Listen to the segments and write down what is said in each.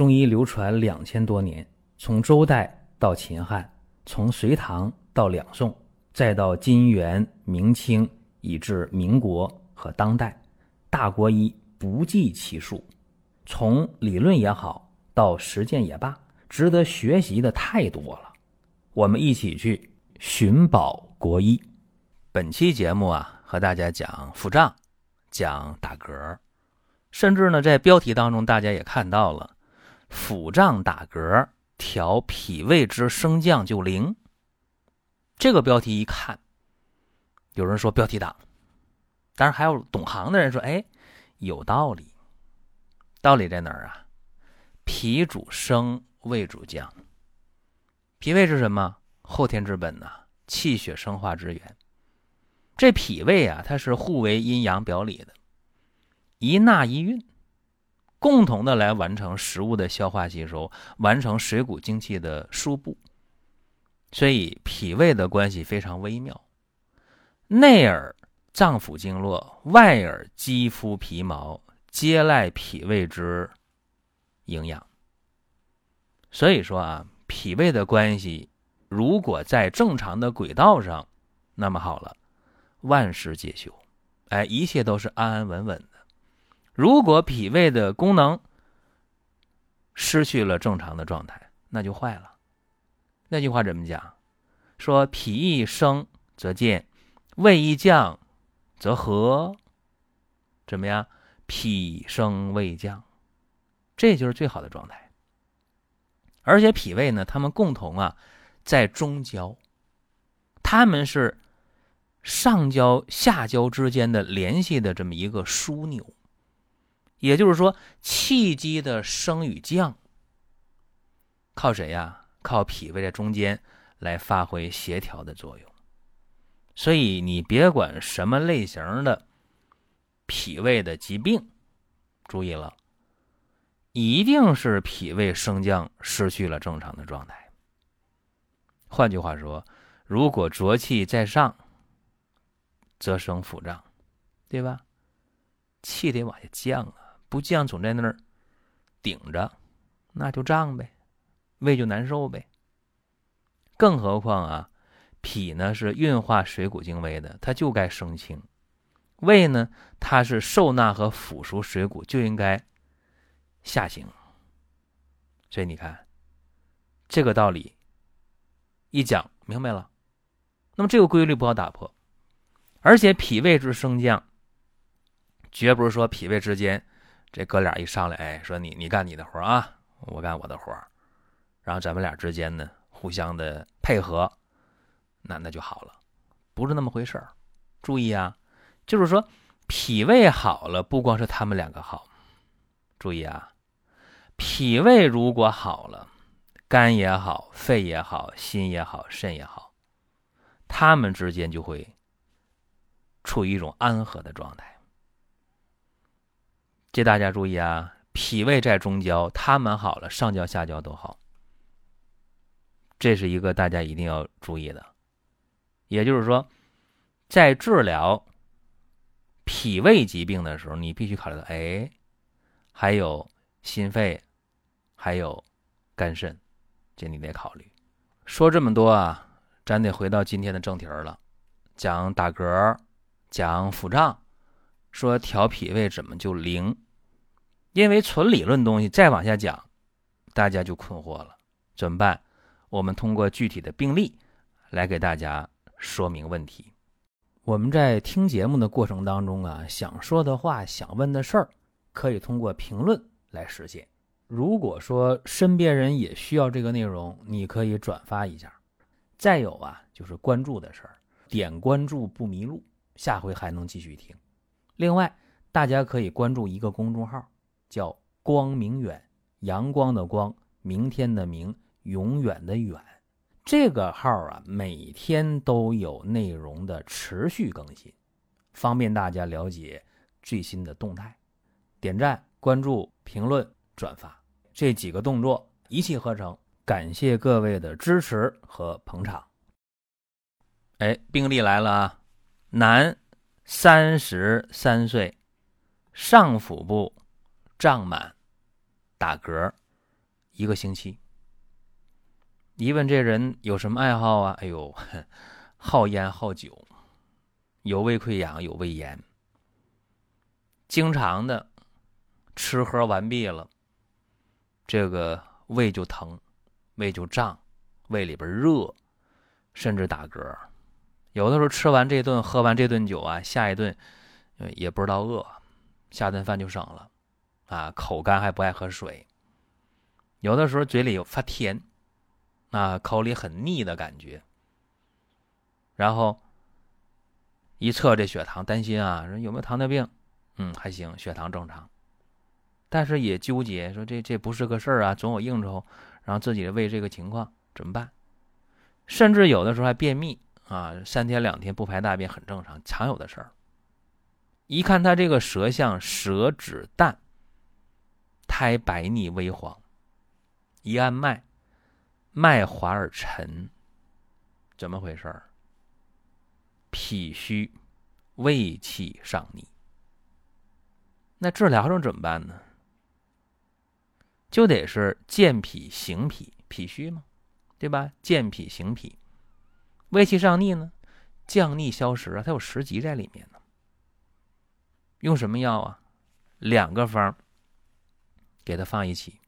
中医流传两千多年，从周代到秦汉，从隋唐到两宋，再到金元明清，以至民国和当代，大国医不计其数。从理论也好，到实践也罢，值得学习的太多了。我们一起去寻宝国医。本期节目啊，和大家讲腹胀，讲打嗝，甚至呢，在标题当中大家也看到了。腹胀打嗝，调脾胃之升降就灵。这个标题一看，有人说标题党，当然还有懂行的人说：“哎，有道理。道理在哪儿啊？脾主升，胃主降。脾胃是什么？后天之本呐，气血生化之源。这脾胃啊，它是互为阴阳表里的，一纳一运。”共同的来完成食物的消化吸收，完成水谷精气的输布，所以脾胃的关系非常微妙。内耳脏腑经络，外耳肌肤皮毛，皆赖脾胃之营养。所以说啊，脾胃的关系如果在正常的轨道上，那么好了，万事皆休，哎，一切都是安安稳稳。如果脾胃的功能失去了正常的状态，那就坏了。那句话怎么讲？说脾一升则健，胃一降则和。怎么样？脾升胃降，这就是最好的状态。而且脾胃呢，他们共同啊在中焦，他们是上焦下焦之间的联系的这么一个枢纽。也就是说，气机的升与降，靠谁呀？靠脾胃在中间来发挥协调的作用。所以你别管什么类型的脾胃的疾病，注意了，一定是脾胃升降失去了正常的状态。换句话说，如果浊气在上，则生腹胀，对吧？气得往下降啊。不降，总在那儿顶着，那就胀呗，胃就难受呗。更何况啊，脾呢是运化水谷精微的，它就该升清；胃呢，它是受纳和腐熟水谷，就应该下行。所以你看，这个道理一讲明白了，那么这个规律不好打破。而且脾胃之升降，绝不是说脾胃之间。这哥俩一上来，哎，说你你干你的活啊，我干我的活然后咱们俩之间呢，互相的配合，那那就好了，不是那么回事儿。注意啊，就是说脾胃好了，不光是他们两个好，注意啊，脾胃如果好了，肝也好，肺也好，心也好，肾也好，他们之间就会处于一种安和的状态。这大家注意啊，脾胃在中焦，他们好了，上焦下焦都好。这是一个大家一定要注意的。也就是说，在治疗脾胃疾病的时候，你必须考虑到，哎，还有心肺，还有肝肾，这你得考虑。说这么多啊，咱得回到今天的正题了，讲打嗝，讲腹胀。说调脾胃怎么就灵？因为纯理论东西再往下讲，大家就困惑了，怎么办？我们通过具体的病例来给大家说明问题。我们在听节目的过程当中啊，想说的话、想问的事儿，可以通过评论来实现。如果说身边人也需要这个内容，你可以转发一下。再有啊，就是关注的事儿，点关注不迷路，下回还能继续听。另外，大家可以关注一个公众号，叫“光明远”，阳光的光，明天的明，永远的远。这个号啊，每天都有内容的持续更新，方便大家了解最新的动态。点赞、关注、评论、转发这几个动作一气呵成，感谢各位的支持和捧场。哎，病例来了啊，男。三十三岁，上腹部胀满，打嗝，一个星期。一问这人有什么爱好啊？哎呦，好烟好酒，有胃溃疡，有胃炎，经常的吃喝完毕了，这个胃就疼，胃就胀，胃里边热，甚至打嗝。有的时候吃完这顿，喝完这顿酒啊，下一顿也不知道饿，下顿饭就省了，啊，口干还不爱喝水。有的时候嘴里有发甜，啊，口里很腻的感觉。然后一测这血糖，担心啊，说有没有糖尿病？嗯，还行，血糖正常。但是也纠结，说这这不是个事儿啊，总有应酬，然后自己的胃这个情况怎么办？甚至有的时候还便秘。啊，三天两天不排大便很正常，常有的事儿。一看他这个舌象，舌质淡，苔白腻微黄。一按脉，脉滑而沉，怎么回事儿？脾虚，胃气上逆。那治疗上怎么办呢？就得是健脾行脾，脾虚嘛，对吧？健脾行脾。胃气上逆呢，降逆消食啊，它有食积在里面呢。用什么药啊？两个方给它放一起：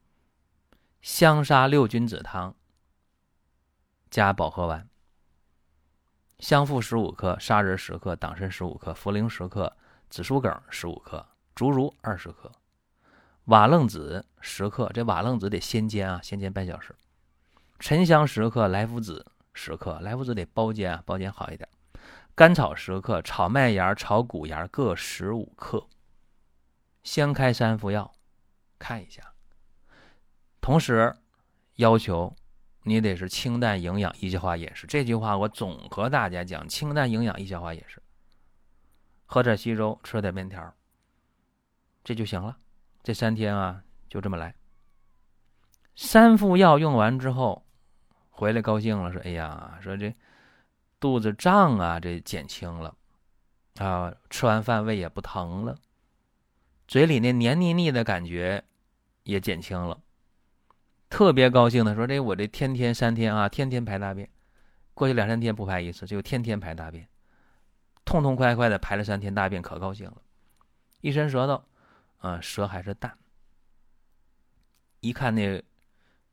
香砂六君子汤加保和丸，香附十五克，砂仁十克，党参十五克，茯苓十克，紫苏梗十五克，竹茹二十克，瓦楞子十克。这瓦楞子得先煎啊，先煎半小时。沉香十克，莱菔子。十克莱菔子得包煎啊，包煎好一点。甘草十克，炒麦芽、炒谷芽各十五克。先开三副药，看一下。同时要求你得是清淡、营养、易消化饮食。这句话我总和大家讲：清淡、营养、易消化饮食。喝点稀粥，吃点面条，这就行了。这三天啊，就这么来。三副药用完之后。回来高兴了，说：“哎呀，说这肚子胀啊，这减轻了。啊，吃完饭胃也不疼了，嘴里那黏腻腻的感觉也减轻了，特别高兴的说：这我这天天三天啊，天天排大便，过去两三天不排一次，就天天排大便，痛痛快快的排了三天大便，可高兴了。一伸舌头，啊，舌还是淡，一看那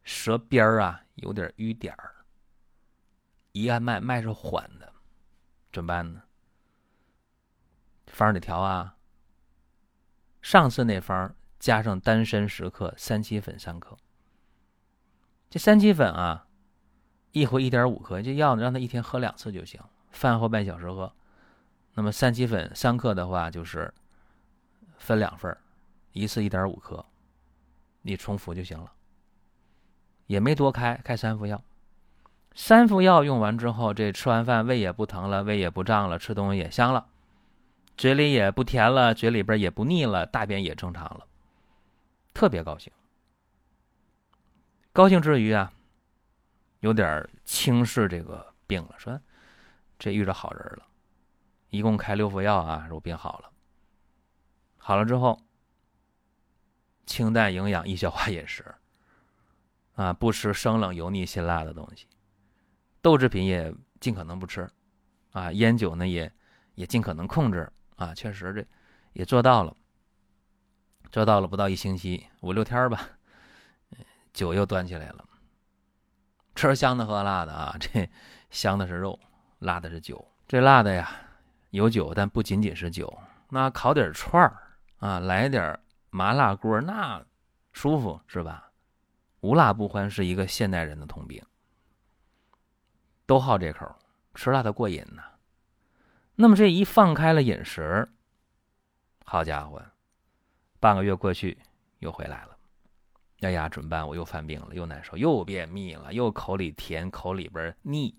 舌边儿啊。”有点瘀点儿，一按脉，脉是缓的，怎么办呢？方得调啊。上次那方加上丹参十克，三七粉三克。这三七粉啊，一回一点五克，这药呢让他一天喝两次就行，饭后半小时喝。那么三七粉三克的话，就是分两份一次一点五克，你重复就行了。也没多开，开三副药。三副药用完之后，这吃完饭胃也不疼了，胃也不胀了，吃东西也香了，嘴里也不甜了，嘴里边也不腻了，大便也正常了，特别高兴。高兴之余啊，有点轻视这个病了，说这遇着好人了。一共开六副药啊，我病好了。好了之后，清淡营养，易消化饮食。啊，不吃生冷油腻辛辣的东西，豆制品也尽可能不吃，啊，烟酒呢也也尽可能控制啊，确实这也做到了，做到了不到一星期五六天吧，酒又端起来了，吃香的喝辣的啊，这香的是肉，辣的是酒，这辣的呀有酒，但不仅仅是酒，那烤点串儿啊，来点麻辣锅，那舒服是吧？无辣不欢是一个现代人的通病，都好这口，吃辣的过瘾呢。那么这一放开了饮食，好家伙，半个月过去又回来了。哎呀，怎么办？我又犯病了，又难受，又便秘了，又口里甜，口里边腻，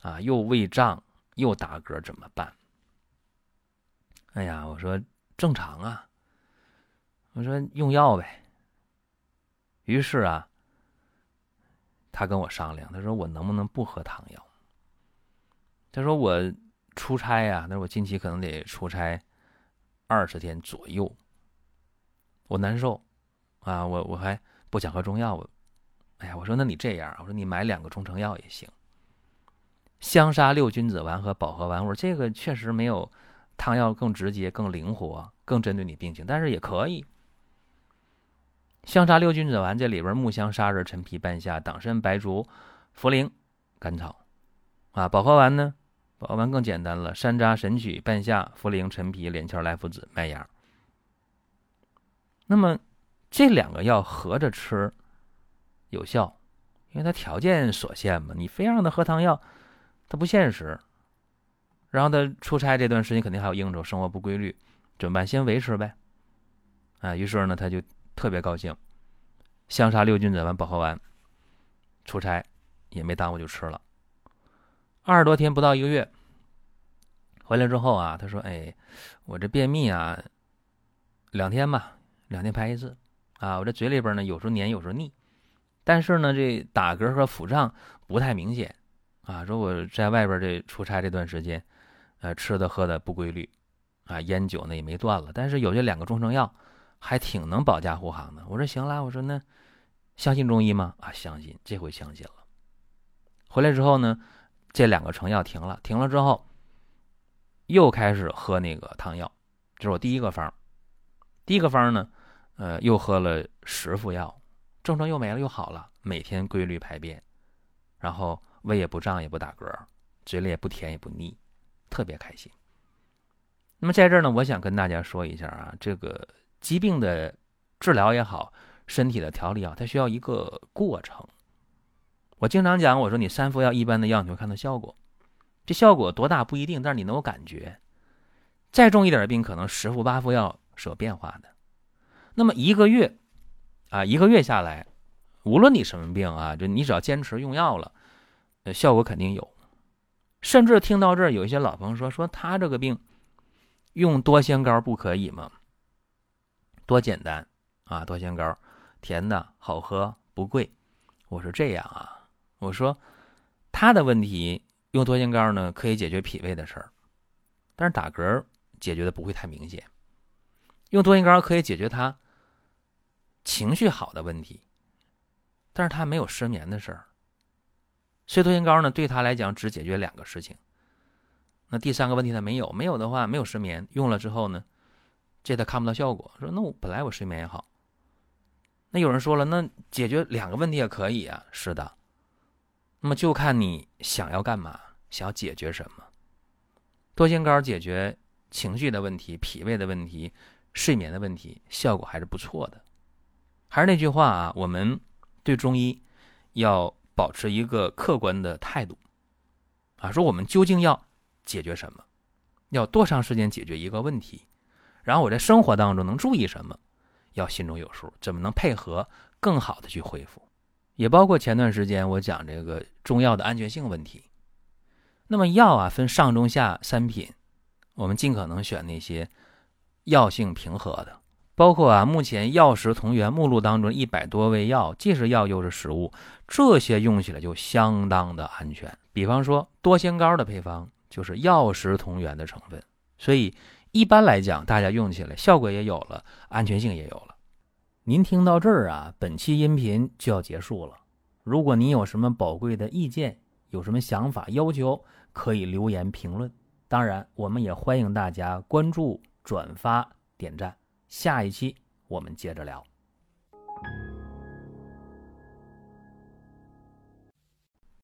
啊，又胃胀，又打嗝，怎么办？哎呀，我说正常啊，我说用药呗。于是啊，他跟我商量，他说我能不能不喝汤药？他说我出差呀，那我近期可能得出差二十天左右，我难受啊，我我还不想喝中药，哎呀，我说那你这样，我说你买两个中成药也行。香砂六君子丸和保和丸，我说这个确实没有汤药更直接、更灵活、更针对你病情，但是也可以。香砂六君子丸这里边木香、砂仁、陈皮、半夏、党参、白术、茯苓、甘草，啊，保和丸呢，保和丸更简单了，山楂、神曲、半夏、茯苓、陈皮、连翘、莱菔子、麦芽。那么这两个药合着吃有效，因为它条件所限嘛，你非让他喝汤药。他不现实，然后他出差这段时间肯定还有应酬，生活不规律，怎么办？先维持呗。啊，于是呢，他就特别高兴，香砂六君子丸、保和丸，出差也没耽误就吃了。二十多天不到一个月，回来之后啊，他说：“哎，我这便秘啊，两天吧，两天排一次。啊，我这嘴里边呢，有时候黏，有时候腻，但是呢，这打嗝和腹胀不太明显。”啊，说我在外边这出差这段时间，呃，吃的喝的不规律，啊，烟酒呢也没断了，但是有这两个中成药，还挺能保驾护航的。我说行了，我说那相信中医吗？啊，相信，这回相信了。回来之后呢，这两个成药停了，停了之后，又开始喝那个汤药，这是我第一个方。第一个方呢，呃，又喝了十副药，症状又没了，又好了，每天规律排便，然后。胃也不胀也不打嗝，嘴里也不甜也不腻，特别开心。那么在这儿呢，我想跟大家说一下啊，这个疾病的治疗也好，身体的调理啊，它需要一个过程。我经常讲，我说你三副药一般的药你会看到效果，这效果多大不一定，但是你能有感觉。再重一点的病，可能十副八副药是有变化的。那么一个月啊，一个月下来，无论你什么病啊，就你只要坚持用药了。效果肯定有，甚至听到这儿，有一些老朋友说：“说他这个病用多仙膏不可以吗？多简单啊！多仙膏，甜的好喝，不贵。”我说这样啊，我说他的问题用多仙膏呢，可以解决脾胃的事儿，但是打嗝解决的不会太明显。用多仙膏可以解决他情绪好的问题，但是他没有失眠的事儿。睡多仙膏呢，对他来讲只解决两个事情。那第三个问题他没有，没有的话没有失眠，用了之后呢，这他看不到效果。说那我本来我睡眠也好。那有人说了，那解决两个问题也可以啊。是的，那么就看你想要干嘛，想要解决什么。多仙膏解决情绪的问题、脾胃的问题、睡眠的问题，效果还是不错的。还是那句话啊，我们对中医要。保持一个客观的态度，啊，说我们究竟要解决什么，要多长时间解决一个问题，然后我在生活当中能注意什么，要心中有数，怎么能配合更好的去恢复，也包括前段时间我讲这个中药的安全性问题。那么药啊分上中下三品，我们尽可能选那些药性平和的。包括啊，目前药食同源目录当中一百多味药，既是药又是食物，这些用起来就相当的安全。比方说多仙膏的配方就是药食同源的成分，所以一般来讲，大家用起来效果也有了，安全性也有了。您听到这儿啊，本期音频就要结束了。如果您有什么宝贵的意见，有什么想法要求，可以留言评论。当然，我们也欢迎大家关注、转发、点赞。下一期我们接着聊。